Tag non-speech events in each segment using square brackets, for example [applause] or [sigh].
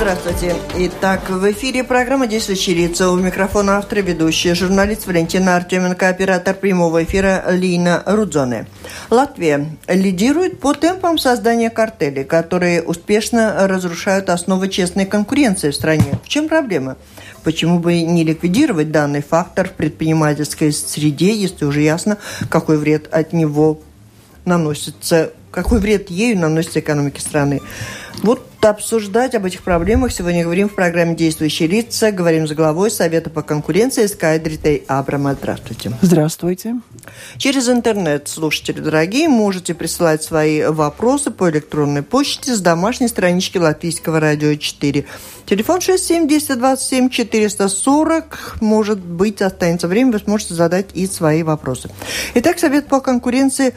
Здравствуйте. Итак, в эфире программа «Действующие лица». У микрофона автор и ведущая, журналист Валентина Артеменко, оператор прямого эфира Лина Рудзоне. Латвия лидирует по темпам создания картелей, которые успешно разрушают основы честной конкуренции в стране. В чем проблема? Почему бы не ликвидировать данный фактор в предпринимательской среде, если уже ясно, какой вред от него наносится, какой вред ею наносится экономике страны. Вот обсуждать об этих проблемах сегодня говорим в программе «Действующие лица». Говорим за главой Совета по конкуренции Скайдритей Абрама. Здравствуйте. Здравствуйте. Через интернет, слушатели дорогие, можете присылать свои вопросы по электронной почте с домашней странички Латвийского радио 4. Телефон 67 440. Может быть, останется время, вы сможете задать и свои вопросы. Итак, Совет по конкуренции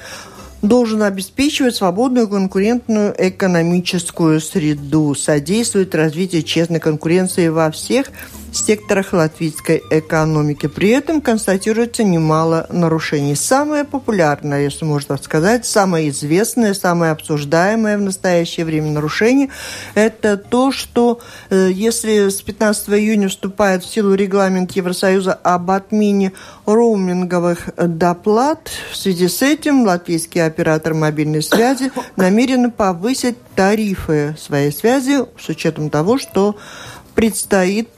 должен обеспечивать свободную конкурентную экономическую среду, содействовать развитию честной конкуренции во всех секторах латвийской экономики. При этом констатируется немало нарушений. Самое популярное, если можно сказать, самое известное, самое обсуждаемое в настоящее время нарушение – это то, что э, если с 15 июня вступает в силу регламент Евросоюза об отмене роуминговых доплат, в связи с этим латвийские операторы мобильной связи [coughs] намерены повысить тарифы своей связи с учетом того, что предстоит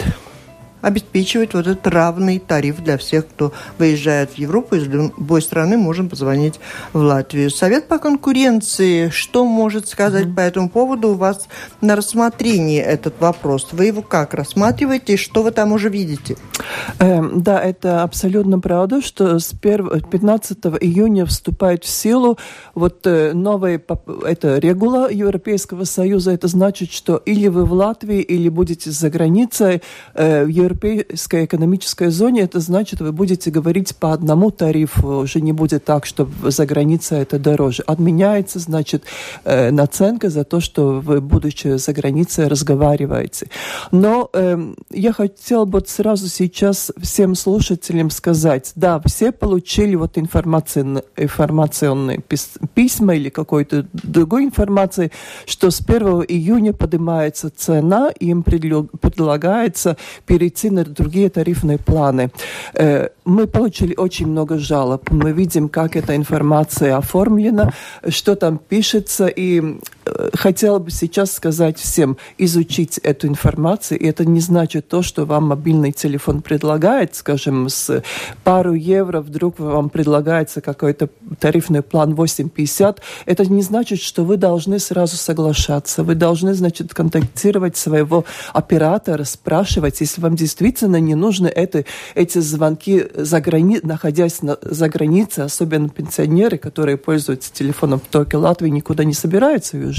обеспечивать вот этот равный тариф для всех, кто выезжает в Европу из любой страны, можем позвонить в Латвию. Совет по конкуренции, что может сказать mm-hmm. по этому поводу? У вас на рассмотрении этот вопрос. Вы его как рассматриваете и что вы там уже видите? Э, да, это абсолютно правда, что с 15 июня вступает в силу вот э, новая это регула Европейского Союза. Это значит, что или вы в Латвии, или будете за границей э, европейской экономической зоне, это значит, вы будете говорить по одному тарифу, уже не будет так, что за границей это дороже. Отменяется, значит, э, наценка за то, что вы, будучи за границей, разговариваете. Но э, я хотела бы сразу сейчас всем слушателям сказать, да, все получили вот информационные письма или какой-то другой информации, что с 1 июня поднимается цена, им предлагается перейти на другие тарифные планы. Э, мы получили очень много жалоб. Мы видим, как эта информация оформлена, что там пишется. И хотела бы сейчас сказать всем, изучить эту информацию. И это не значит то, что вам мобильный телефон предлагает, скажем, с пару евро вдруг вам предлагается какой-то тарифный план 8,50. Это не значит, что вы должны сразу соглашаться. Вы должны, значит, контактировать своего оператора, спрашивать, если вам действительно не нужны это, эти звонки, за грани... находясь на... за границей, особенно пенсионеры, которые пользуются телефоном в Токио, Латвии, никуда не собираются уезжать.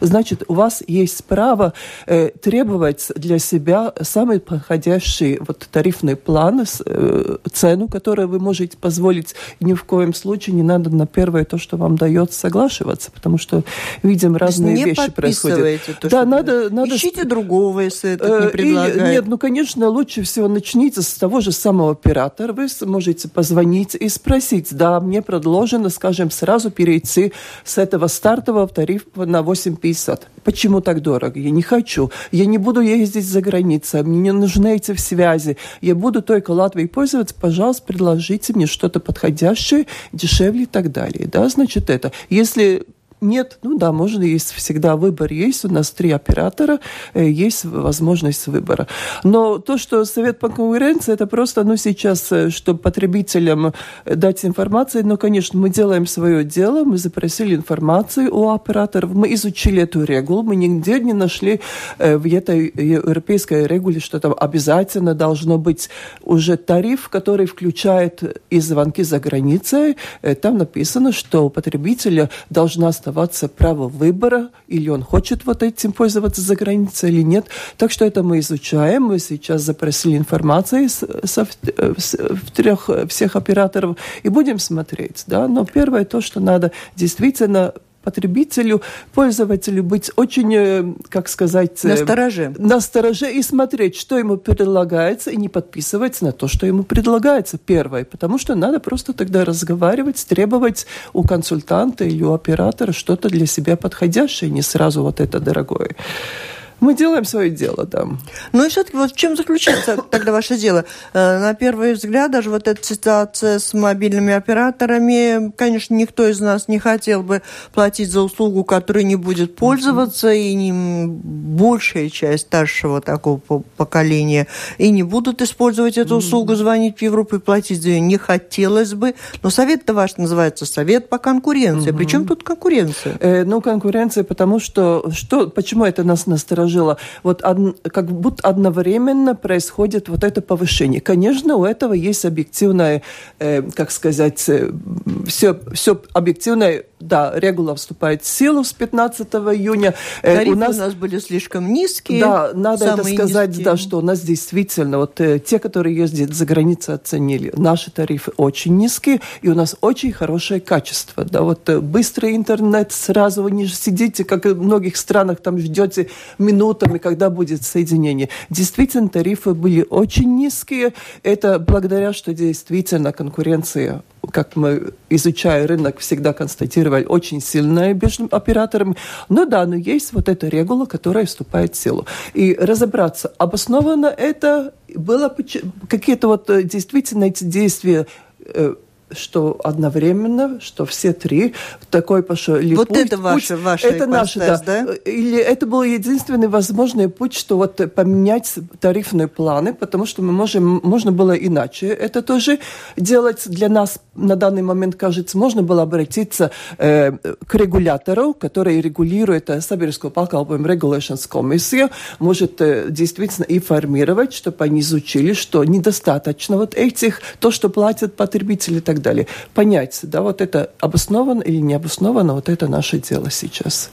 Значит, у вас есть право э, требовать для себя самый подходящий вот, тарифный план, э, цену, которую вы можете позволить. ни в коем случае не надо на первое то, что вам дается, соглашиваться, потому что видим разные не вещи происходят. То, да, надо, надо... Ищите другого, если это не э, предлагает. И, нет, ну, конечно, лучше всего начните с того же самого оператора. Вы можете позвонить и спросить, да, мне предложено, скажем, сразу перейти с этого стартового тарифа на 8,50. Почему так дорого? Я не хочу. Я не буду ездить за границей. Мне не нужны эти связи. Я буду только Латвией пользоваться. Пожалуйста, предложите мне что-то подходящее, дешевле и так далее. Да, значит, это. Если нет, ну да, можно, есть всегда выбор есть. У нас три оператора, э, есть возможность выбора. Но то, что Совет по конкуренции, это просто, ну, сейчас, э, чтобы потребителям дать информацию, ну, конечно, мы делаем свое дело, мы запросили информацию у операторов, мы изучили эту регулу, мы нигде не нашли э, в этой европейской регуле, что там обязательно должно быть уже тариф, который включает и звонки за границей. Там написано, что у потребителя должна оставаться право выбора, или он хочет вот этим пользоваться за границей или нет. Так что это мы изучаем. Мы сейчас запросили информацию со, с, в трех всех операторов и будем смотреть. Да? Но первое то, что надо действительно потребителю, пользователю быть очень, э, как сказать... Э, настороже. Настороже и смотреть, что ему предлагается, и не подписываться на то, что ему предлагается первое. Потому что надо просто тогда разговаривать, требовать у консультанта или у оператора что-то для себя подходящее, не сразу вот это дорогое. Мы делаем свое дело, да. Ну и все-таки вот в чем заключается [coughs] тогда ваше дело? Э, на первый взгляд, даже вот эта ситуация с мобильными операторами, конечно, никто из нас не хотел бы платить за услугу, которой не будет пользоваться, и не большая часть старшего такого поколения и не будут использовать эту услугу, звонить в Европу и платить за нее не хотелось бы. Но совет-то ваш называется совет по конкуренции. Причем тут конкуренция? Э, ну, конкуренция, потому что, что почему это нас насторожило? Предложила, вот од, как будто одновременно происходит вот это повышение. Конечно, у этого есть объективное, э, как сказать, э, все, все объективное да, регула вступает в силу с 15 июня. Э, Тарифы у нас, у нас были слишком низкие. Да, надо это сказать, низкие. да, что у нас действительно, вот э, те, которые ездят за границей, оценили, наши тарифы очень низкие, и у нас очень хорошее качество. Да, вот э, быстрый интернет, сразу вы не сидите, как и в многих странах, там ждете минутами, когда будет соединение. Действительно, тарифы были очень низкие. Это благодаря, что действительно конкуренция как мы, изучая рынок, всегда констатировали, очень сильная между операторами. Но да, но есть вот эта регула, которая вступает в силу. И разобраться, обоснованно это было какие-то вот э, действительно эти действия э, что одновременно, что все три такой пошли Вот путь, это ваше, ваше это наше, да. да. Или это был единственный возможный путь, что вот поменять тарифные планы, потому что мы можем, можно было иначе это тоже делать. Для нас на данный момент, кажется, можно было обратиться э, к регулятору, который регулирует э, Сабирскую пакалпуем Regulations комиссию, может э, действительно информировать, чтобы они изучили, что недостаточно вот этих, то, что платят потребители, так так далее. Понять, да, вот это обосновано или не обосновано, вот это наше дело сейчас.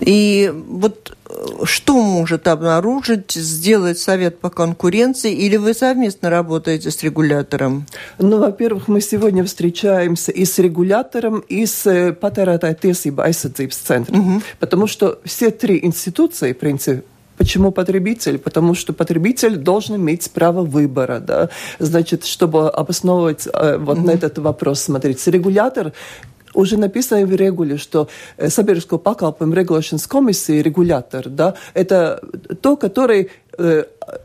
И вот э, что может обнаружить, сделать совет по конкуренции, или вы совместно работаете с регулятором? Ну, во-первых, мы сегодня встречаемся и с регулятором, и с э, Патаратай Тесиба Айсадзибс центром, угу. потому что все три институции, в принципе, Почему потребитель? Потому что потребитель должен иметь право выбора, да. Значит, чтобы обосновывать э, вот mm-hmm. на этот вопрос, смотрите, регулятор уже написано в регуле, что э, Сабирского пакалпом регулационной комиссии регулятор, да, это то, который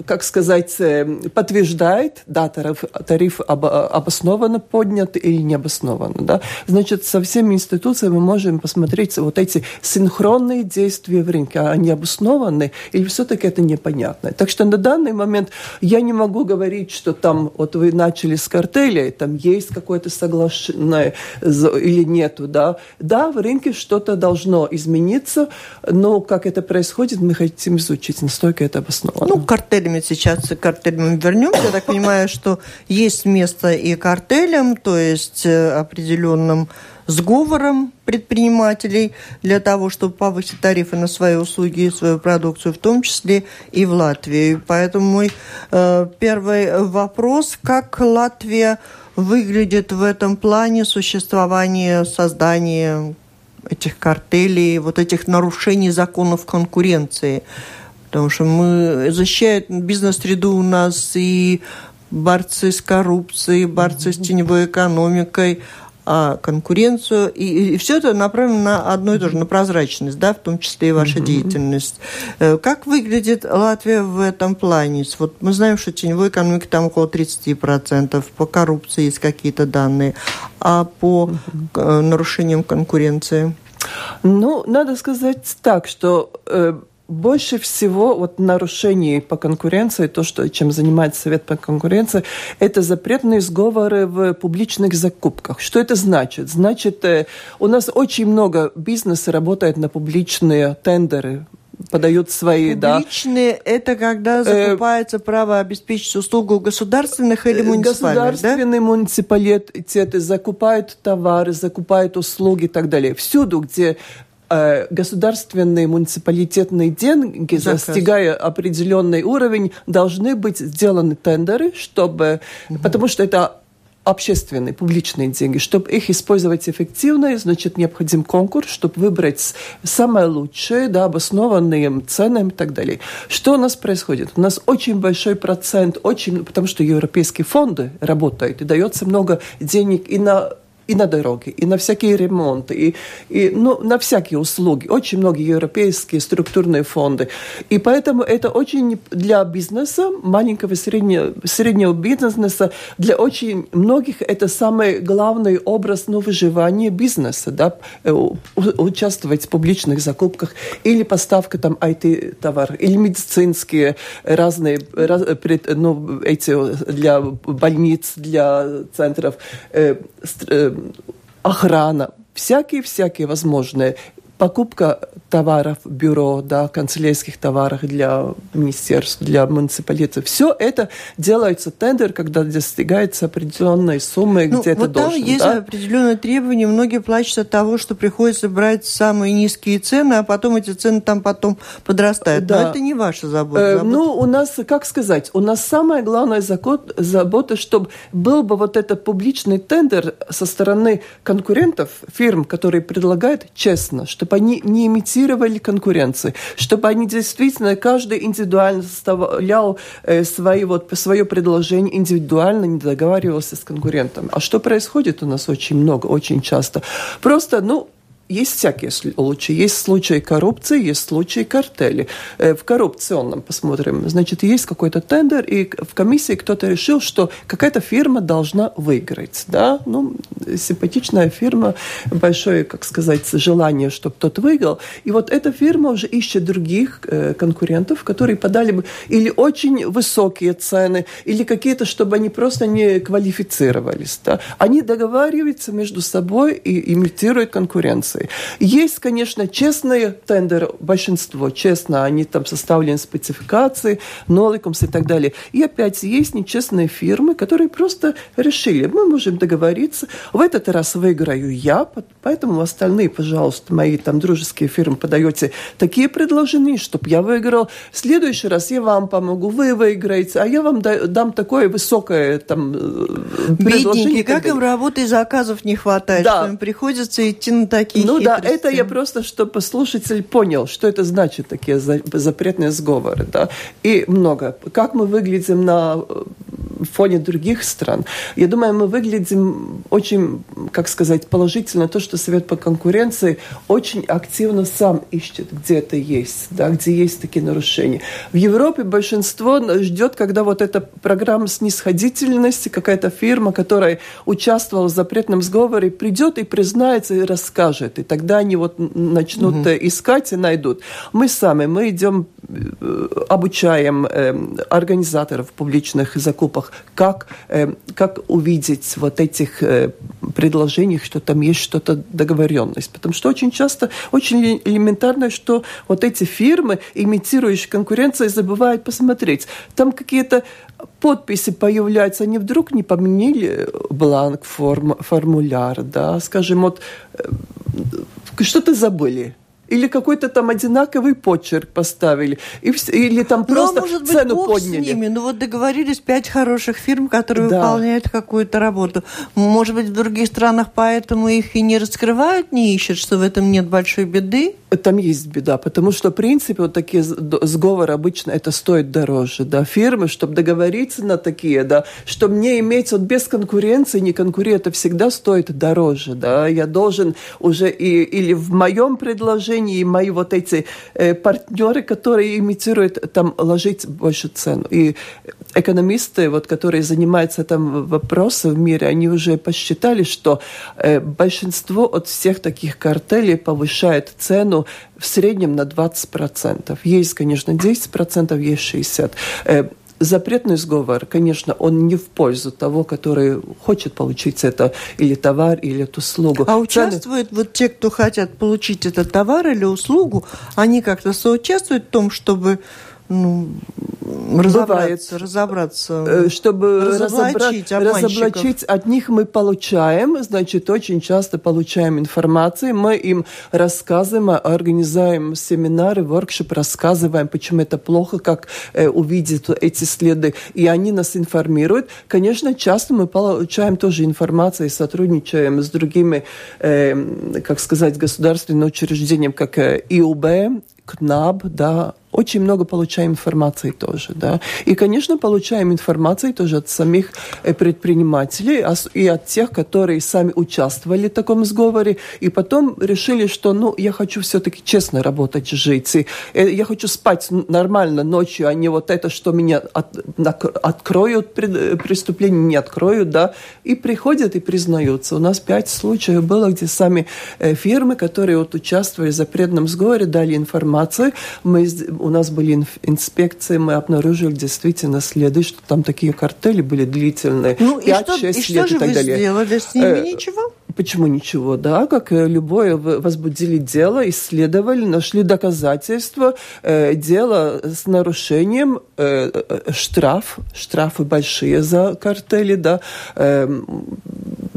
как сказать, э, подтверждает, да, тариф, тариф об, обоснованно поднят или не обоснованно. Да? Значит, со всеми институциями мы можем посмотреть вот эти синхронные действия в рынке, а они обоснованы или все-таки это непонятно. Так что на данный момент я не могу говорить, что там, вот вы начали с картеля, там есть какое-то соглашение или нету. Да? да, в рынке что-то должно измениться, но как это происходит, мы хотим изучить, настолько это обосновано. Ну, картелями сейчас, к картелям вернемся. Я так понимаю, что есть место и картелям, то есть э, определенным сговором предпринимателей для того, чтобы повысить тарифы на свои услуги и свою продукцию, в том числе и в Латвии. Поэтому мой э, первый вопрос, как Латвия выглядит в этом плане существования, создания этих картелей, вот этих нарушений законов конкуренции. Потому что мы защищаем бизнес-среду у нас и борцы с коррупцией, борцы с теневой экономикой, а конкуренцию. И, и все это направлено на одно и то же, на прозрачность, да, в том числе и ваша деятельность. Э, как выглядит Латвия в этом плане? Вот мы знаем, что теневой экономика там около 30%, по коррупции есть какие-то данные, а по э, нарушениям конкуренции? Ну, надо сказать так, что э, больше всего вот нарушений по конкуренции, то, что, чем занимается Совет по конкуренции, это запретные сговоры в публичных закупках. Что это значит? Значит, э, у нас очень много бизнеса работает на публичные тендеры, подают свои, Публичные да. это когда э, закупается э, право обеспечить услугу государственных или муниципальных, Государственные да? муниципалитеты закупают товары, закупают услуги и так далее. Всюду, где Э, государственные муниципалитетные деньги, Заказ. достигая определенный уровень, должны быть сделаны тендеры, чтобы, угу. потому что это общественные, публичные деньги. Чтобы их использовать эффективно, значит, необходим конкурс, чтобы выбрать самое лучшее, да, обоснованные ценами и так далее. Что у нас происходит? У нас очень большой процент, очень, потому что европейские фонды работают, и дается много денег и на и на дороги, и на всякие ремонты, и, и ну, на всякие услуги. Очень многие европейские структурные фонды. И поэтому это очень для бизнеса, маленького среднего, среднего бизнеса, для очень многих это самый главный образ ну, выживания бизнеса, да, э, участвовать в публичных закупках или поставка там IT-товаров, или медицинские разные, раз, ну, эти для больниц, для центров, э, э, охрана, всякие-всякие возможные покупка товаров бюро, да, канцелярских товаров для министерств, для муниципалитетов. Все это делается тендер, когда достигается определенной суммы, ну, где-то вот должен. Там есть да? определенные требования. Многие плачут от того, что приходится брать самые низкие цены, а потом эти цены там потом подрастают. Да. Но это не ваша забота. Э, забота. Ну, у нас, как сказать, у нас самая главная забота, чтобы был бы вот этот публичный тендер со стороны конкурентов, фирм, которые предлагают честно, чтобы чтобы они не имитировали конкуренции, чтобы они действительно, каждый индивидуально составлял э, свои, вот, свое предложение индивидуально, не договаривался с конкурентом. А что происходит у нас очень много, очень часто? Просто, ну, есть всякие случаи. Есть случаи коррупции, есть случаи картели. Э, в коррупционном посмотрим. Значит, есть какой-то тендер, и в комиссии кто-то решил, что какая-то фирма должна выиграть. Да? Ну, симпатичная фирма, большое, как сказать, желание, чтобы тот выиграл. И вот эта фирма уже ищет других э, конкурентов, которые подали бы или очень высокие цены, или какие-то, чтобы они просто не квалифицировались. Да? Они договариваются между собой и имитируют конкуренцию информации. Есть, конечно, честные тендеры, большинство честно, они там составлены спецификации, ноликумс и так далее. И опять есть нечестные фирмы, которые просто решили, мы можем договориться, в этот раз выиграю я, поэтому остальные, пожалуйста, мои там дружеские фирмы подаете такие предложения, чтобы я выиграл. В следующий раз я вам помогу, вы выиграете, а я вам дам такое высокое там э, предложение. как им работы и заказов не хватает, да. что им приходится идти на такие ну да, это я просто, чтобы слушатель понял, что это значит, такие запретные сговоры. Да? И много. Как мы выглядим на э, фоне других стран. Я думаю, мы выглядим очень, как сказать, положительно. То, что Совет по конкуренции очень активно сам ищет, где это есть, да, где есть такие нарушения. В Европе большинство ждет, когда вот эта программа снисходительности, какая-то фирма, которая участвовала в запретном сговоре, придет и признается и расскажет. И тогда они вот начнут угу. искать и найдут. Мы сами, мы идем, э, обучаем э, организаторов публичных закупок как, как увидеть вот этих предложениях, что там есть что-то договоренность. Потому что очень часто, очень элементарно, что вот эти фирмы, имитирующие конкуренцию, забывают посмотреть. Там какие-то подписи появляются, они вдруг не поменяли бланк, форм, формуляр, да, скажем, вот что-то забыли или какой-то там одинаковый почерк поставили. И, или там просто ну, может быть, цену Бог подняли. С ними. Ну вот договорились пять хороших фирм, которые да. выполняют какую-то работу. Может быть, в других странах поэтому их и не раскрывают, не ищут, что в этом нет большой беды? Там есть беда, потому что, в принципе, вот такие сговоры обычно это стоит дороже, да, фирмы, чтобы договориться на такие, да, чтобы не иметь вот без конкуренции, не конкурировать, это всегда стоит дороже, да, я должен уже и, или в моем предложении, и мои вот эти э, партнеры, которые имитируют, там ложить больше цену. И экономисты, вот, которые занимаются этим вопросом в мире, они уже посчитали, что э, большинство от всех таких картелей повышает цену в среднем на 20%. Есть, конечно, 10%, есть 60%. Э, запретный сговор, конечно, он не в пользу того, который хочет получить это или товар, или эту услугу. А участвуют вот те, кто хотят получить этот товар или услугу, они как-то соучаствуют в том, чтобы ну, разобраться, разобраться, э, чтобы разоблачить, разоблачить от них мы получаем, значит, очень часто получаем информацию, мы им рассказываем, организуем семинары, воркшоп, рассказываем, почему это плохо, как э, увидеть эти следы, и они нас информируют. Конечно, часто мы получаем тоже информацию и сотрудничаем с другими, э, как сказать, государственными учреждениями, как э, ИУБ, КНАБ, да, очень много получаем информации тоже, да. И, конечно, получаем информацию тоже от самих э, предпринимателей и от тех, которые сами участвовали в таком сговоре, и потом решили, что, ну, я хочу все-таки честно работать, жить, и э, я хочу спать нормально ночью, а не вот это, что меня от, откроют преступление, не откроют, да, и приходят и признаются. У нас пять случаев было, где сами э, фирмы, которые вот участвовали в запретном сговоре, дали информацию, мы, у нас были инспекции, мы обнаружили действительно следы, что там такие картели были длительные. Ну 5, и что, и что же так вы далее. сделали с ними? Э, ничего? Почему ничего? Да, как э, любое, возбудили дело, исследовали, нашли доказательства, э, дело с нарушением, э, э штраф, штрафы большие за картели, да, э,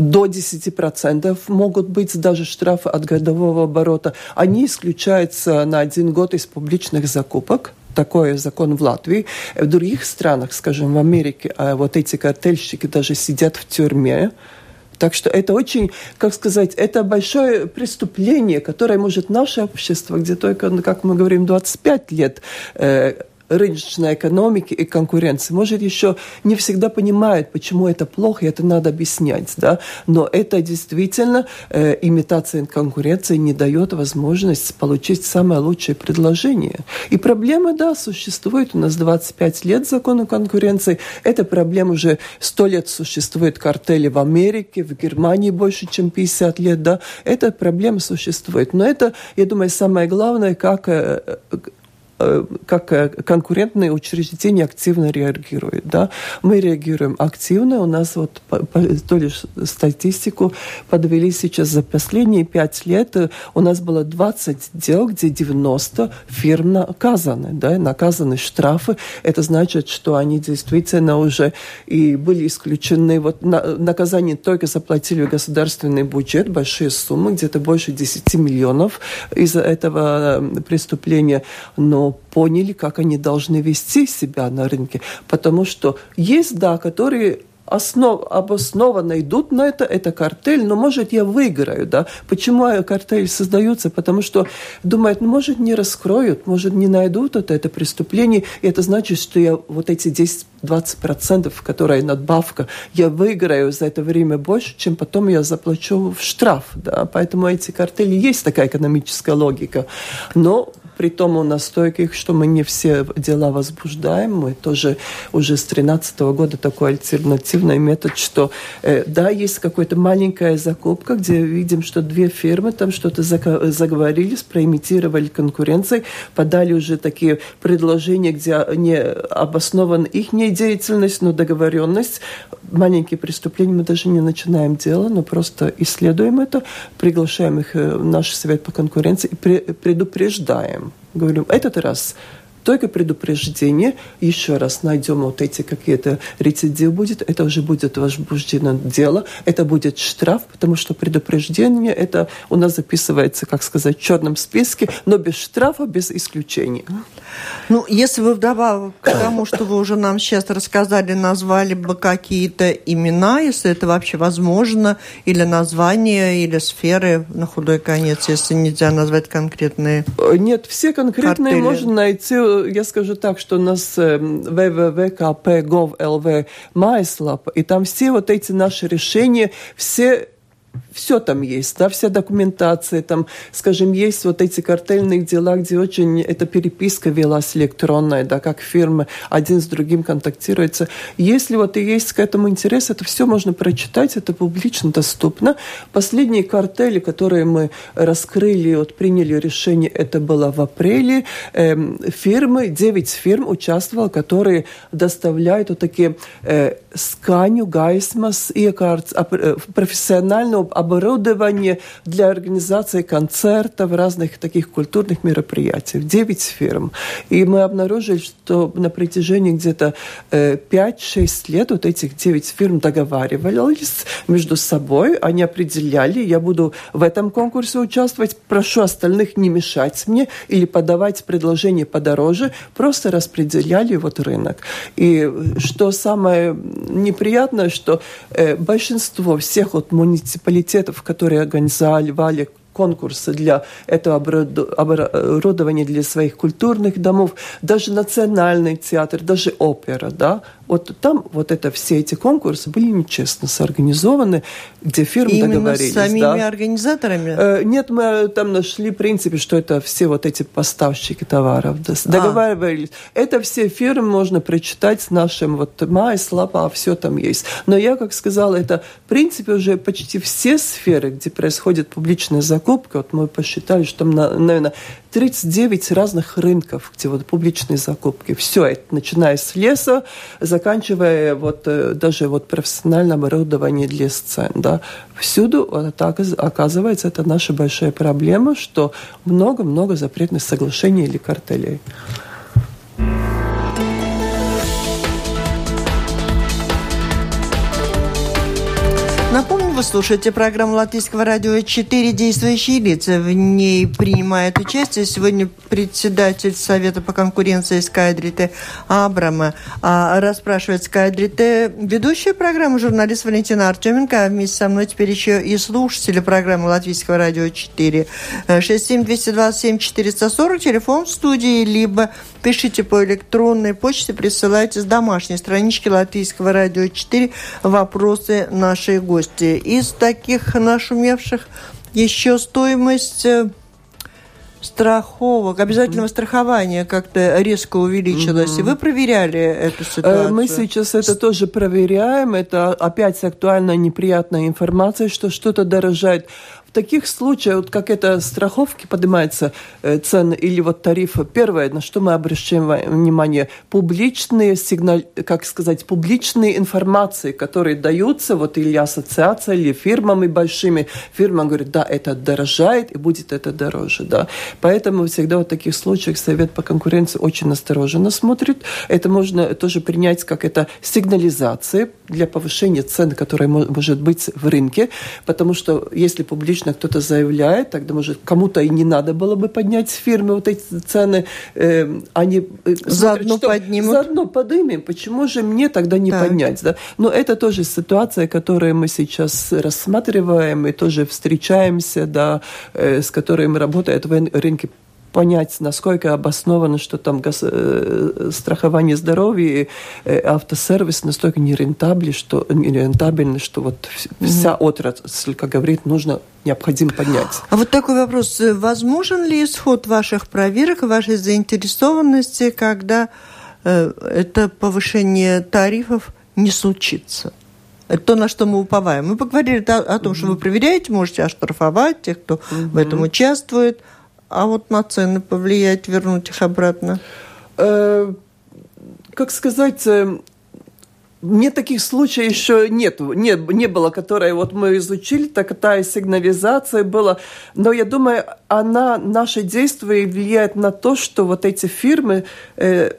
до 10% могут быть даже штрафы от годового оборота. Они исключаются на один год из публичных закупок такой закон в Латвии. В других странах, скажем, в Америке, а вот эти картельщики даже сидят в тюрьме. Так что это очень, как сказать, это большое преступление, которое может наше общество, где только, как мы говорим, 25 лет э, рыночной экономики и конкуренции. Может, еще не всегда понимают, почему это плохо, и это надо объяснять. Да? Но это действительно э, имитация конкуренции не дает возможность получить самое лучшее предложение. И проблема, да, существует. У нас 25 лет закона конкуренции. Эта проблема уже 100 лет существует картели в Америке, в Германии больше, чем 50 лет. Да? Эта проблема существует. Но это, я думаю, самое главное, как э, Э, как э, конкурентные учреждения активно реагируют. Да? Мы реагируем активно. У нас вот то лишь статистику подвели сейчас за последние пять лет. У нас было 20 дел, где 90 фирм наказаны. Да? Наказаны штрафы. Это значит, что они действительно уже и были исключены. Вот на, наказание только заплатили в государственный бюджет большие суммы, где-то больше 10 миллионов из-за этого э, преступления. Но поняли, как они должны вести себя на рынке. Потому что есть, да, которые основ, обоснованно идут на это, это картель, но может я выиграю, да. Почему картель создается? Потому что думают, ну, может не раскроют, может не найдут вот это преступление, и это значит, что я вот эти 10-20%, которые надбавка, я выиграю за это время больше, чем потом я заплачу в штраф, да. Поэтому эти картели есть такая экономическая логика. Но при том у нас стойких, что мы не все дела возбуждаем. Мы тоже уже с 2013 года такой альтернативный метод, что э, да, есть какая-то маленькая закупка, где видим, что две фирмы там что-то заговорились, проимитировали конкуренцию, подали уже такие предложения, где не обоснована их деятельность, но договоренность. Маленькие преступления мы даже не начинаем дело, но просто исследуем это, приглашаем их э, в наш совет по конкуренции и предупреждаем говорим, этот раз только предупреждение, еще раз найдем вот эти какие-то рецидивы будет, это уже будет возбуждено дело, это будет штраф, потому что предупреждение это у нас записывается, как сказать, в черном списке, но без штрафа, без исключения. Ну, если вы вдобавок к тому, что вы уже нам сейчас рассказали, назвали бы какие-то имена, если это вообще возможно, или названия, или сферы на худой конец, если нельзя назвать конкретные Нет, все конкретные картели. можно найти я скажу так, что у нас www.kp.gov.lv mājaslapa, и там все вот эти наши решения, все все там есть, да, вся документация, там, скажем, есть вот эти картельные дела, где очень эта переписка велась электронная, да, как фирмы один с другим контактируются. Если вот и есть к этому интерес, это все можно прочитать, это публично доступно. Последние картели, которые мы раскрыли, вот приняли решение, это было в апреле. Эм, фирмы, 9 фирм участвовало, которые доставляют вот такие э, сканю, гайсмас, iekārts, э, оборудование для организации концертов, разных таких культурных мероприятий. Девять фирм. И мы обнаружили, что на протяжении где-то 5-6 э, лет вот этих девять фирм договаривались между собой, они определяли, я буду в этом конкурсе участвовать, прошу остальных не мешать мне или подавать предложение подороже, просто распределяли вот рынок. И что самое неприятное, что э, большинство всех вот муниципалитетов, которые организовали конкурсы для этого оборудования для своих культурных домов, даже национальный театр, даже опера, да, вот там вот это все эти конкурсы были нечестно сорганизованы, где фирмы Именно договорились. с самими да. организаторами? Э, нет, мы там нашли в принципе, что это все вот эти поставщики товаров да, а. договаривались. Это все фирмы можно прочитать с нашим вот Майс, Лапа, все там есть. Но я, как сказала, это в принципе уже почти все сферы, где происходит публичная закупка, вот мы посчитали, что там, наверное, 39 разных рынков, где вот публичные закупки. Все это, начиная с леса, заканчивая вот э, даже вот профессиональным оборудованием для сцен. Да. Всюду так оказывается, это наша большая проблема, что много-много запретных соглашений или картелей. Вы слушаете программу Латвийского радио «Четыре действующие лица». В ней принимает участие сегодня председатель Совета по конкуренции Скайдрите Абрама. А расспрашивает Скайдрите ведущая программы журналист Валентина Артеменко, а вместе со мной теперь еще и слушатели программы Латвийского радио 4. 67227-440, телефон в студии, либо пишите по электронной почте, присылайте с домашней странички Латвийского радио 4 вопросы нашей гости. Из таких нашумевших еще стоимость э, страховок, обязательного страхования как-то резко увеличилось. Mm-hmm. Вы проверяли эту э, ситуацию? Мы сейчас это тоже проверяем. Это опять актуальная неприятная информация, что что-то дорожает. В таких случаях, вот как это страховки поднимаются э, цены или вот тарифы, первое, на что мы обращаем внимание, публичные сигнал, как сказать, публичные информации, которые даются вот или ассоциация, или фирмами большими. Фирма говорит, да, это дорожает и будет это дороже, да. Поэтому всегда в таких случаях Совет по конкуренции очень настороженно смотрит. Это можно тоже принять как это сигнализация для повышения цен, которая может быть в рынке, потому что если публично публично кто-то заявляет, тогда, может, кому-то и не надо было бы поднять с фирмы вот эти цены. Э, они э, заодно смотрят, поднимут. Заодно поднимем. Почему же мне тогда не так. поднять? Да? Но это тоже ситуация, которую мы сейчас рассматриваем и тоже встречаемся, да, э, с которой мы работаем в рынке понять, насколько обосновано, что там гос... Э, страхование здоровья и э, автосервис настолько нерентабельны, что, нерентабельны, что вот вся отрасль, как говорит, нужно необходимо поднять. А вот такой вопрос. Возможен ли исход ваших проверок, вашей заинтересованности, когда э, это повышение тарифов не случится? Это то, на что мы уповаем. Мы поговорили о, о том, mm-hmm. что вы проверяете, можете оштрафовать тех, кто mm-hmm. в этом участвует – а вот на цены повлиять, вернуть их обратно? Э, как сказать, э, мне таких случаев еще нет, не, не было, которые вот мы изучили, такая сигнализация была. Но я думаю, она, наши действия влияет на то, что вот эти фирмы э,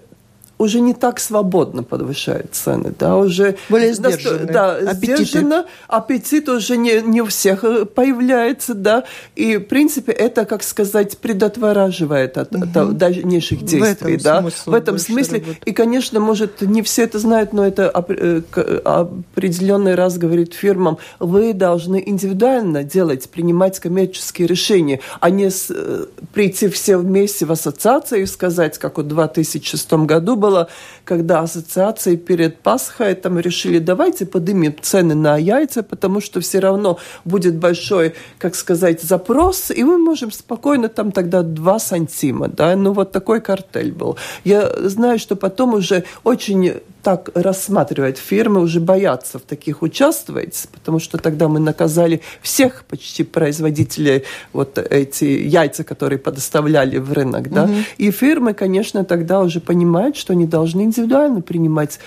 уже не так свободно повышают цены, да, уже более сдержанно, да, аппетиты. сдержанно, аппетит уже не, не у всех э, появляется, да, и в принципе это, как сказать, предотвораживает от, угу. от дальнейших действий, в да, в этом смысле, и, конечно, может, не все это знают, но это э, определенный раз говорит фирмам, вы должны индивидуально делать, принимать коммерческие решения, а не с, э, прийти все вместе в ассоциацию и сказать, как вот в 2006 году было, было, когда ассоциации перед Пасхой там решили, давайте поднимем цены на яйца, потому что все равно будет большой, как сказать, запрос, и мы можем спокойно там тогда 2 сантима, да, ну вот такой картель был. Я знаю, что потом уже очень так рассматривать. Фирмы уже боятся в таких участвовать, потому что тогда мы наказали всех почти производителей вот эти яйца, которые подоставляли в рынок, да. Угу. И фирмы, конечно, тогда уже понимают, что они должны индивидуально принимать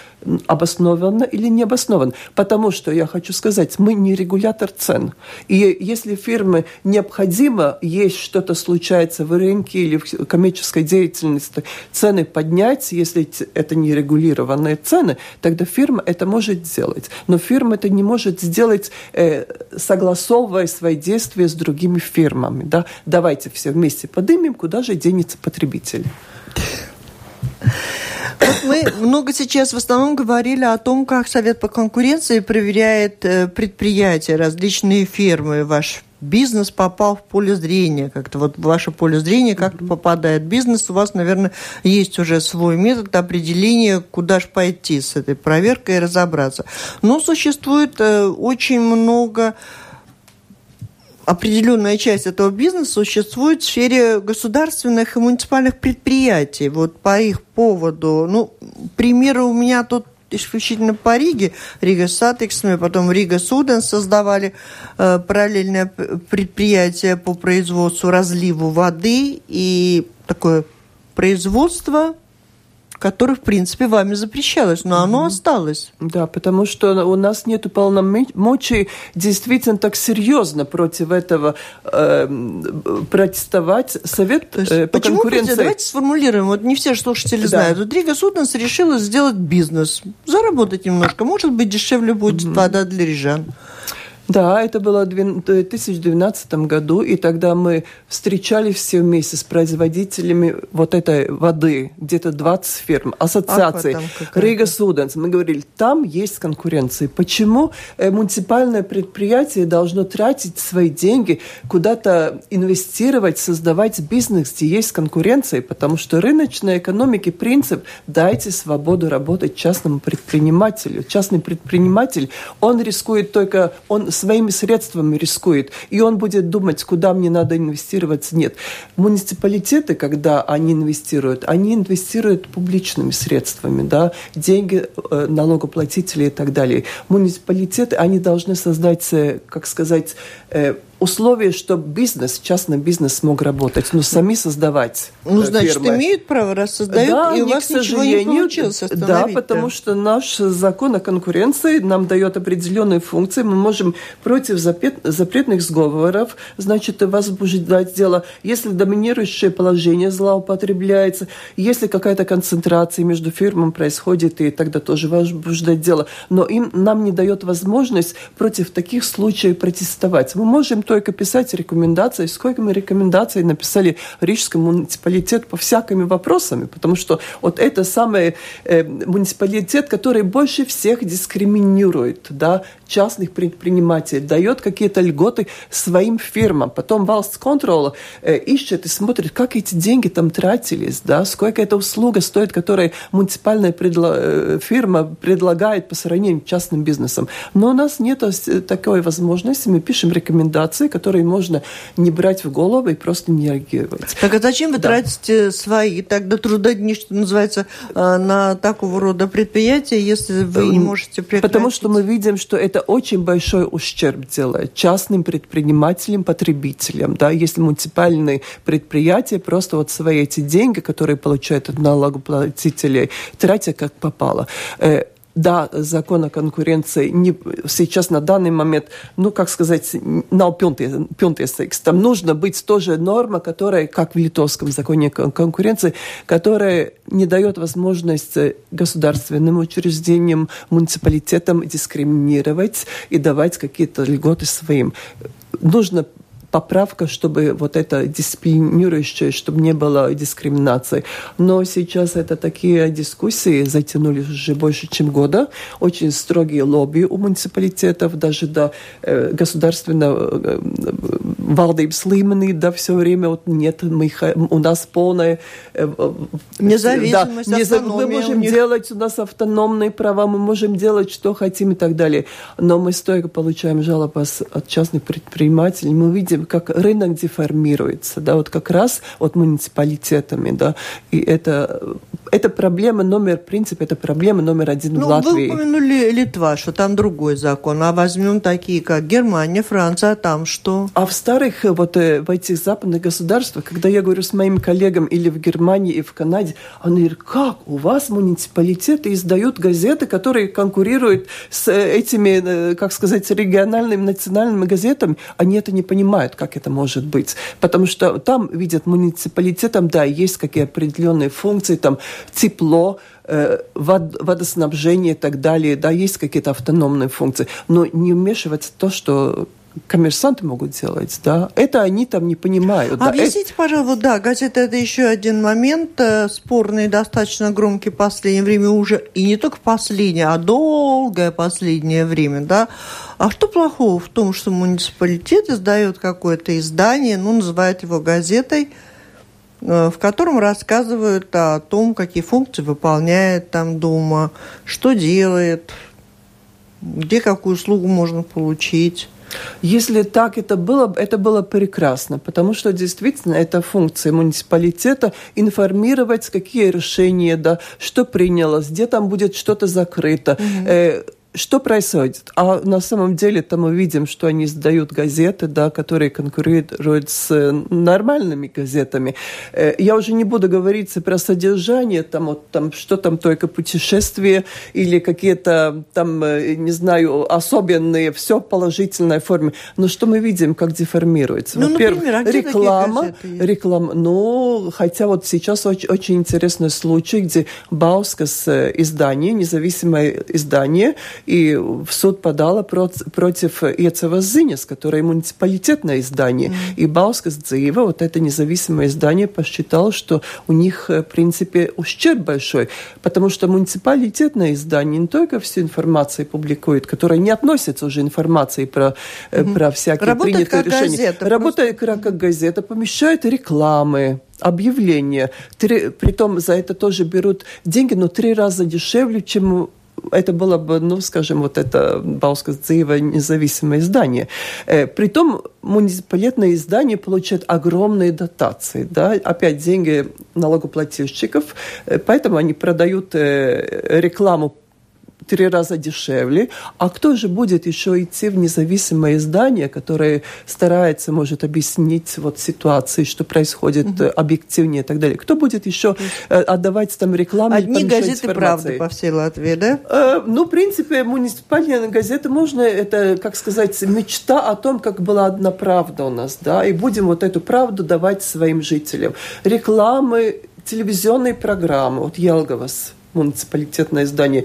обоснованно или необоснованно. Потому что, я хочу сказать, мы не регулятор цен. И если фирмы необходимо, есть что-то случается в рынке или в коммерческой деятельности, цены поднять, если это не регулированные цены, тогда фирма это может сделать. Но фирма это не может сделать, э, согласовывая свои действия с другими фирмами. Да? Давайте все вместе поднимем, куда же денется потребитель. Вот мы много сейчас в основном говорили о том, как Совет по конкуренции проверяет э, предприятия, различные фирмы. Ваш бизнес попал в поле зрения, как-то вот ваше поле зрения как-то попадает бизнес, у вас, наверное, есть уже свой метод определения, куда же пойти с этой проверкой и разобраться. Но существует э, очень много определенная часть этого бизнеса существует в сфере государственных и муниципальных предприятий. Вот по их поводу, ну, примеры у меня тут исключительно по Риге. Рига Сатекс, мы потом Рига Суден создавали э, параллельное предприятие по производству разливу воды и такое производство которое, в принципе, вами запрещалось, но оно осталось. Да, потому что у нас нет полномочий действительно так серьезно против этого э, протестовать. Совет э, по почему конкуренции... Давайте сформулируем. Вот не все слушатели да. знают. Вот Рига Суденс решила сделать бизнес, заработать немножко. Может быть, дешевле будет mm-hmm. вода для рижан. Да, это было в 2012 году, и тогда мы встречались все вместе с производителями вот этой воды, где-то 20 фирм, ассоциаций, Рига Суденс. Мы говорили, там есть конкуренция. Почему э, муниципальное предприятие должно тратить свои деньги, куда-то инвестировать, создавать бизнес, где есть конкуренция? Потому что рыночной экономики принцип «дайте свободу работать частному предпринимателю». Частный предприниматель, он рискует только, он своими средствами рискует, и он будет думать, куда мне надо инвестировать. Нет. Муниципалитеты, когда они инвестируют, они инвестируют публичными средствами, да, деньги э, налогоплатителей и так далее. Муниципалитеты, они должны создать, э, как сказать, э, условия, чтобы бизнес, частный бизнес смог работать, но сами создавать Ну, э, значит, фирмы. имеют право, раз создают, да, и у вас ничего не получилось Да, потому что наш закон о конкуренции нам дает определенные функции. Мы можем против запрет, запретных сговоров, значит, возбуждать дело. Если доминирующее положение злоупотребляется, если какая-то концентрация между фирмами происходит, и тогда тоже возбуждать дело. Но им нам не дает возможность против таких случаев протестовать. Мы можем только писать рекомендации. Сколько мы рекомендаций написали Рижскому муниципалитету по всякими вопросами, потому что вот это самый э, муниципалитет, который больше всех дискриминирует да, частных предпринимателей, дает какие-то льготы своим фирмам. Потом Валс Контрол э, ищет и смотрит, как эти деньги там тратились, да, сколько эта услуга стоит, которую муниципальная предло... Э, фирма предлагает по сравнению с частным бизнесом. Но у нас нет такой возможности, мы пишем рекомендации ситуации, которые можно не брать в голову и просто не реагировать. Так а зачем вы да. тратите свои тогда трудодни, что называется, э, на такого рода предприятия, если вы не можете прекратить? Потому что мы видим, что это очень большой ущерб делает частным предпринимателям, потребителям. Да? Если муниципальные предприятия просто вот свои эти деньги, которые получают от налогоплатителей, тратят как попало э, да, закон о конкуренции не, сейчас на данный момент, ну, как сказать, на пюнтес Там нужно быть тоже норма, которая, как в литовском законе о конкуренции, которая не дает возможности государственным учреждениям, муниципалитетам дискриминировать и давать какие-то льготы своим. Нужно поправка, чтобы вот это дисциплинирующее, чтобы не было дискриминации. Но сейчас это такие дискуссии затянулись уже больше, чем года. Очень строгие лобби у муниципалитетов, даже до э, государственного э, валдības līmenī, да, все время вот нет, мы, у нас полная э, независимость, да, незав... мы можем делать, у нас автономные права, мы можем делать, что хотим и так далее. Но мы столько получаем жалоб от частных предпринимателей, мы видим, как рынок деформируется, да, вот как раз от муниципалитетами, да, и это, это проблема номер, в принципе, это проблема номер один ну, в Латвии. Вы упомянули Литва, что там другой закон, а возьмем такие, как Германия, Франция, а там что? А в старых, вот э, в этих западных государствах, когда я говорю с моими коллегами или в Германии, и в Канаде, они говорят, как у вас муниципалитеты издают газеты, которые конкурируют с э, этими, э, как сказать, региональными, национальными газетами, они это не понимают понимают, как это может быть. Потому что там видят муниципалитетом, да, есть какие определенные функции, там тепло, э, вод, водоснабжение и так далее, да, есть какие-то автономные функции, но не вмешиваться то, что коммерсанты могут делать, да, это они там не понимают. Объясните, да. пожалуйста, да, газета это еще один момент, э, спорный, достаточно громкий в последнее время уже, и не только последнее, а долгое последнее время, да. А что плохого в том, что муниципалитет издает какое-то издание, ну, называет его газетой, э, в котором рассказывают о том, какие функции выполняет там Дума, что делает, где какую услугу можно получить. Если так это было, это было прекрасно, потому что действительно это функция муниципалитета информировать, какие решения, да, что принялось, где там будет что-то закрыто. Угу. Э, что происходит? А на самом деле там мы видим, что они издают газеты, да, которые конкурируют с э, нормальными газетами. Э, я уже не буду говорить про содержание, там, вот, там, что там только путешествия или какие-то там, э, не знаю, особенные, все положительной форме. Но что мы видим, как деформируется? Ну, Во-первых, например, а реклама, реклама. Ну, хотя вот сейчас очень, очень интересный случай, где Баускас издание, независимое издание, и в суд подала против Ецева Зинес, которое муниципалитетное издание. Mm-hmm. И Баускас Дзиева, вот это независимое издание, посчитал, что у них, э, в принципе, ущерб большой, потому что муниципалитетное издание не только всю информацию публикует, которая не относится уже информации про, mm-hmm. про всякие Работает принятые как решения. Газета, Работает просто... как газета, помещает рекламы, объявления. Три, притом за это тоже берут деньги, но три раза дешевле, чем это было бы, ну, скажем, вот это Баускас Дзиева независимое издание. Э, притом муниципалитетные издания получают огромные дотации, да, опять деньги налогоплательщиков, э, поэтому они продают э, рекламу три раза дешевле. А кто же будет еще идти в независимое издание, которое старается, может, объяснить вот ситуации, что происходит угу. объективнее и так далее? Кто будет еще э, отдавать там рекламу? Одни газеты правды по всей Латвии, да? Э, ну, в принципе, муниципальная газета можно, это, как сказать, мечта о том, как была одна правда у нас, да, и будем вот эту правду давать своим жителям. Рекламы, телевизионные программы, вот Елговас, муниципалитетное издание,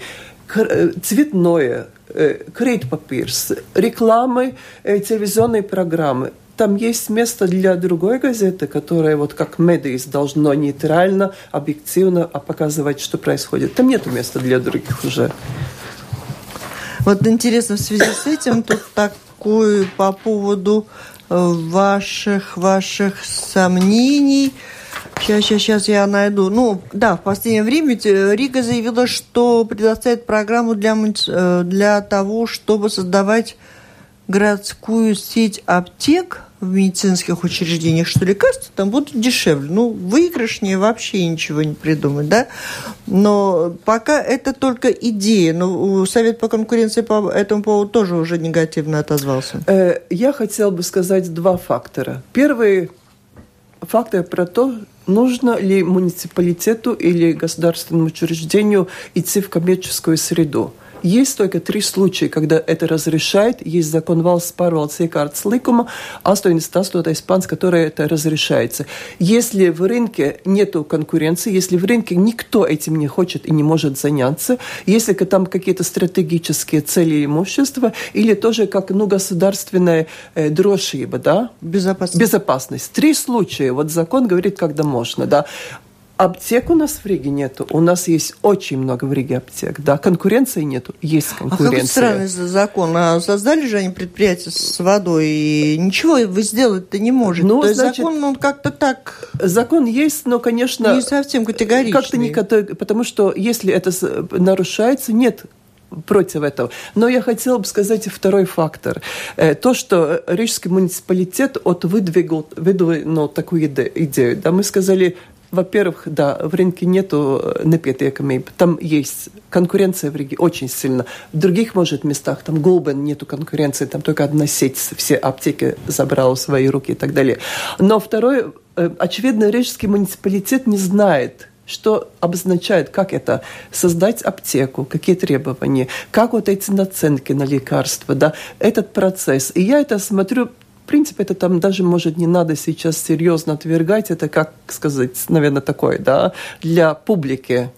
цветное, э, крейт-папирс, рекламы, э, телевизионные программы. Там есть место для другой газеты, которая вот как Медис должно нейтрально, объективно показывать, что происходит. Там нет места для других уже. Вот интересно, в связи с этим тут такое по поводу ваших, ваших сомнений – Сейчас, сейчас, сейчас я найду. Ну, да, в последнее время Рига заявила, что предоставит программу для, э, для того, чтобы создавать городскую сеть аптек в медицинских учреждениях, что лекарства там будут дешевле. Ну, выигрышнее вообще ничего не придумать, да? Но пока это только идея. Но Совет по конкуренции по этому поводу тоже уже негативно отозвался. Э, я хотела бы сказать два фактора. Первый фактор про то, нужно ли муниципалитету или государственному учреждению идти в коммерческую среду. Есть только три случая, когда это разрешает. Есть закон valsts pārvaldes iekārtas likuma 88. панс, который это разрешается. Если в рынке нет конкуренции, если в рынке никто этим не хочет и не может заняться, если там какие-то стратегические цели имущества, или тоже как ну, государственная э, дрожжиба, да? Безопасность. Безопасность. Три случая. Вот закон говорит, когда можно, да. Аптек у нас в Риге нету. У нас есть очень много в Риге аптек. Да, конкуренции нету. Есть конкуренция. А какой странный закон. А создали же они предприятие с водой, и ничего вы сделать-то не можете. Ну, То значит, закон, он как-то так... Закон есть, но, конечно... Не совсем категоричный. Как-то не Потому что если это нарушается, нет против этого. Но я хотела бы сказать второй фактор. Э, то, что Рижский муниципалитет от выдвигал, выдвинул такую идею. Да, мы сказали, во-первых, да, в рынке нету э, непиetiekамība. Там есть конкуренция в Риге очень сильно. В других, может, местах, там Голбен нету конкуренции, там только одна сеть, все аптеки забрала в свои руки и так далее. Но второе, э, очевидно, рижский муниципалитет не знает, что обозначает, как это создать аптеку, какие требования, как вот эти наценки на лекарства, да, этот процесс. И я это смотрю принципе, это там даже, может, не надо сейчас серьезно отвергать. Это, как сказать, наверное, такое, да, для публики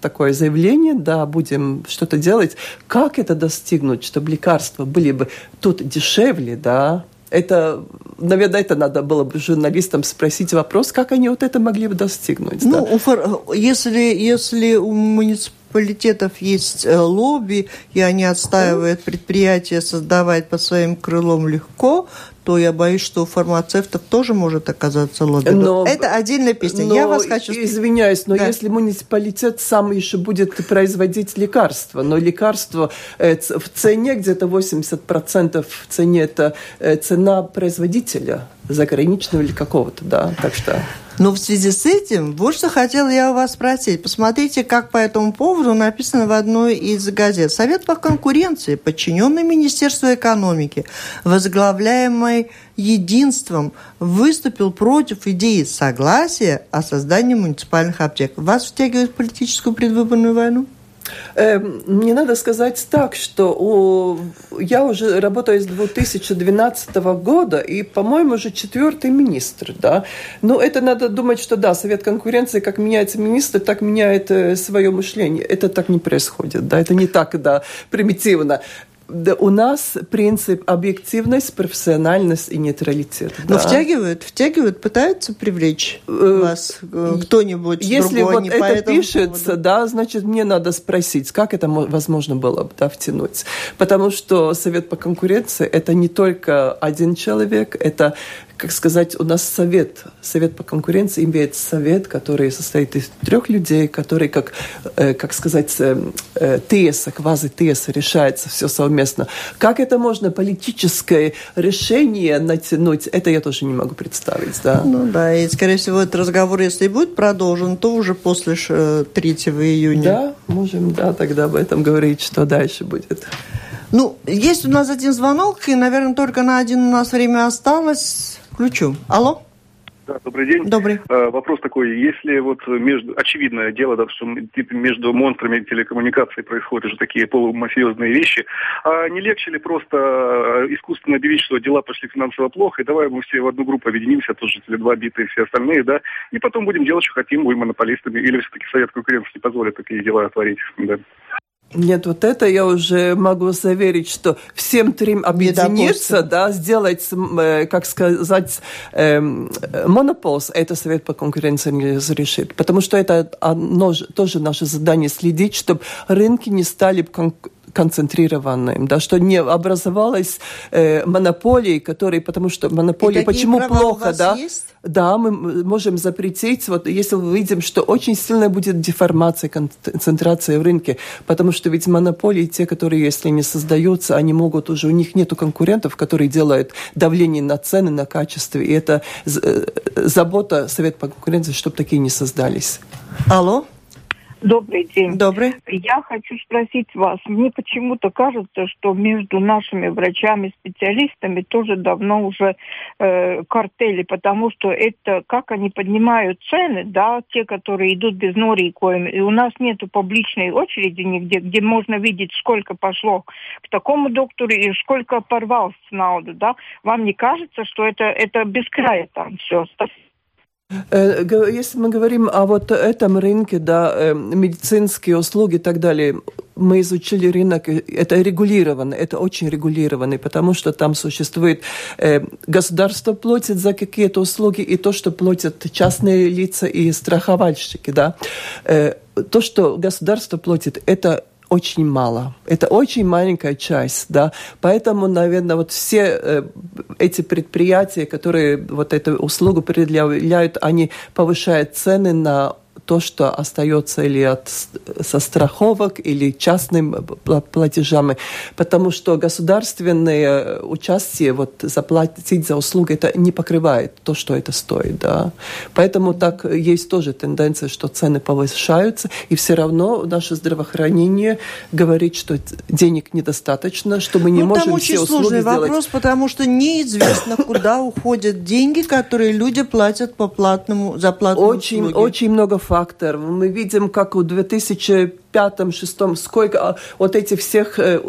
такое заявление, да, будем что-то делать. Как это достигнуть, чтобы лекарства были бы тут дешевле, да, это, наверное, это надо было бы журналистам спросить вопрос, как они вот это могли бы достигнуть. Ну, да? если, если у муниципалитетов есть э, лобби, и они отстаивают предприятия, создавать под своим крылом легко, то я боюсь, что у фармацевтов тоже может оказаться лобби. Но, это отдельная песня. Но, я вас хочу... Извиняюсь, но да. если муниципалитет сам еще будет производить лекарства, но лекарство э, в цене где-то 80% в цене это э, цена производителя заграничного или какого-то, да, так что... Но в связи с этим, вот что хотела я у вас спросить. Посмотрите, как по этому поводу написано в одной из газет. Совет по конкуренции, подчиненный Министерству экономики, возглавляемый единством, выступил против идеи согласия о создании муниципальных аптек. Вас втягивают в политическую предвыборную войну? Эм, мне надо сказать так, что у... я уже работаю с 2012 года, и, по-моему, уже четвертый министр, да. Но это надо думать, что да, Совет конкуренции, как меняется министр, так меняет э, свое мышление. Это так не происходит, да, это не так, да, примитивно у нас принцип объективность, профессиональность и нейтралитет. Но да. втягивают, втягивают, пытаются привлечь э, вас э, кто-нибудь. Если другой, вот это пишется, поводу. да, значит мне надо спросить, как это возможно было бы да, втянуть, потому что совет по конкуренции это не только один человек, это как сказать, у нас совет, совет по конкуренции имеет совет, который состоит из трех людей, который, как, э, как сказать, э, э, ТЭСа, квази-ТЭСа, решается все совместно. Как это можно политическое решение натянуть, это я тоже не могу представить. Да? Ну да, и, скорее всего, этот разговор, если будет продолжен, то уже после 3 июня. Да, можем, да, тогда об этом говорить, что дальше будет. Ну, есть у нас один звонок, и, наверное, только на один у нас время осталось включу. Алло? Да, добрый день. Добрый. Э, вопрос такой, если вот между, очевидное дело, да, что между монстрами телекоммуникаций происходят уже такие полумафиозные вещи, а не легче ли просто э, искусственно объявить, что дела пошли финансово плохо, и давай мы все в одну группу объединимся, тут же два биты и все остальные, да, и потом будем делать, что хотим, будем монополистами, или все-таки Совет конкуренции не позволит такие дела творить, да. Нет, вот это я уже могу заверить, что всем трем объединиться, да, сделать, э, как сказать, эм, монополс, это Совет по конкуренции не разрешит. Потому что это оно, тоже наше задание следить, чтобы рынки не стали концентрированным, да, что не образовалась э, монополии, которые, потому что монополии, почему плохо, да? Есть? Да, мы можем запретить, вот если мы видим, что очень сильная будет деформация, концентрация в рынке, потому что ведь монополии, те, которые, если не создаются, они могут уже, у них нету конкурентов, которые делают давление на цены, на качество, и это э, забота Совет по конкуренции, чтобы такие не создались. Алло? Добрый день. Добрый. Я хочу спросить вас. Мне почему-то кажется, что между нашими врачами, специалистами тоже давно уже э, картели, потому что это как они поднимают цены, да, те, которые идут без нори и у нас нету публичной очереди нигде, где можно видеть, сколько пошло к такому доктору и сколько порвал с науду, да. Вам не кажется, что это, это без края там все? Спасибо. Э, если мы говорим о вот этом рынке, да, э, медицинские услуги и так далее, мы изучили рынок, это регулировано, это очень регулированный, потому что там существует э, государство платит за какие-то услуги и то, что платят частные лица и страховальщики, да. то, что государство платит, это очень мало. Это очень маленькая часть, да. Поэтому, наверное, вот все э, эти предприятия, которые вот эту услугу предъявляют, они повышают цены на то, что остается или от, со страховок, или частным платежами, потому что государственное участие, вот заплатить за услугу, это не покрывает то, что это стоит, да. Поэтому так есть тоже тенденция, что цены повышаются, и все равно наше здравоохранение говорит, что денег недостаточно, что мы не ну, можем там очень все услуги сложный сделать. вопрос, потому что неизвестно, куда уходят деньги, которые люди платят по платному, за платные очень, услуги. Очень много фактов факторов. Мы видим, как у 2005-2006 сколько а, вот этих всех э,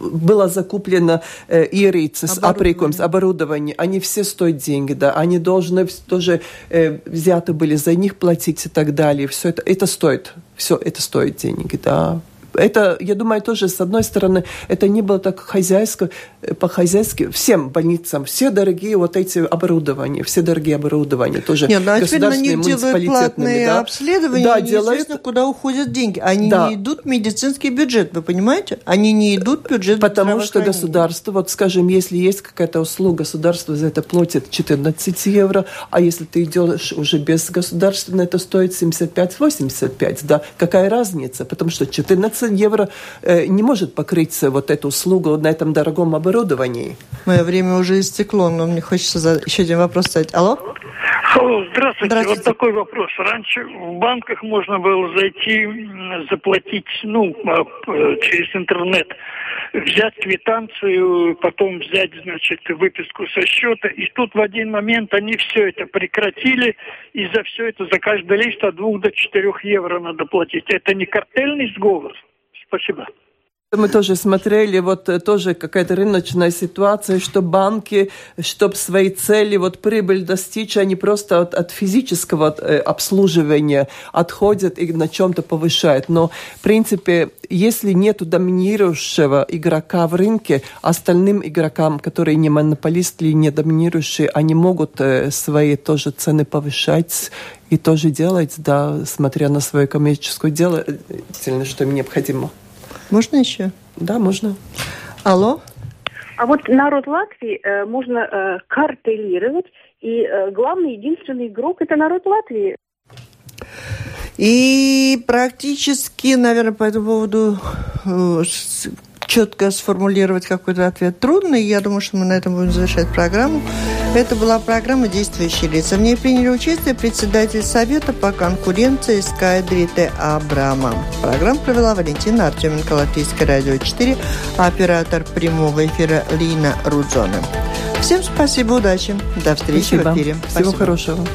было закуплено э, ирицы с априком, с оборудованием. Они все стоят деньги, да. Они должны тоже э, взяты были за них платить и так далее. Все это, это стоит все это стоит денег, да это, я думаю, тоже, с одной стороны, это не было так хозяйско, э, по-хозяйски. Всем больницам, все дорогие вот эти оборудования, все дорогие оборудования тоже Нет, ну, а теперь на них делают платные да? обследования, да, делают... куда уходят деньги. Они да. не идут в медицинский бюджет, вы понимаете? Они не идут в бюджет Потому что государство, вот скажем, если есть какая-то услуга, государство за это платит 14 евро, а если ты идешь уже без государства, это стоит 75-85, да? Какая разница? Потому что 14 20 евро э, не может покрыть вот эту услугу на этом дорогом оборудовании. Мое время уже истекло, но мне хочется за... еще один вопрос задать. Алло? Алло, здравствуйте. здравствуйте. Вот такой вопрос. Раньше в банках можно было зайти, заплатить, ну, а, через интернет, взять квитанцию, потом взять, значит, выписку со счета. И тут в один момент они все это прекратили, и за все это, за каждый лист от двух до четырех евро надо платить. Это не картельный сговор? Спасибо. Мы тоже смотрели, вот э, тоже какая-то рыночная ситуация, что банки, чтобы свои цели, вот прибыль достичь, они просто от, от физического э, обслуживания отходят и на чем-то повышают. Но, в принципе, если нет доминирующего игрока в рынке, остальным игрокам, которые не монополисты или не доминирующие, они могут э, свои тоже цены повышать и тоже делать, да, смотря на свое коммерческое дело, что им необходимо. Можно еще? Да, можно. Алло? А вот народ Латвии э, можно э, картелировать, и э, главный, единственный игрок – это народ Латвии. И практически, наверное, по этому поводу э, четко сформулировать какой-то ответ трудно, и я думаю, что мы на этом будем завершать программу. Это была программа «Действующие лица». В ней приняли участие председатель Совета по конкуренции Скайдриты Абрама. Программу провела Валентина Артеменко, Латвийское радио 4, оператор прямого эфира Лина Рудзона. Всем спасибо, удачи. До встречи спасибо. в эфире. Всего спасибо. хорошего.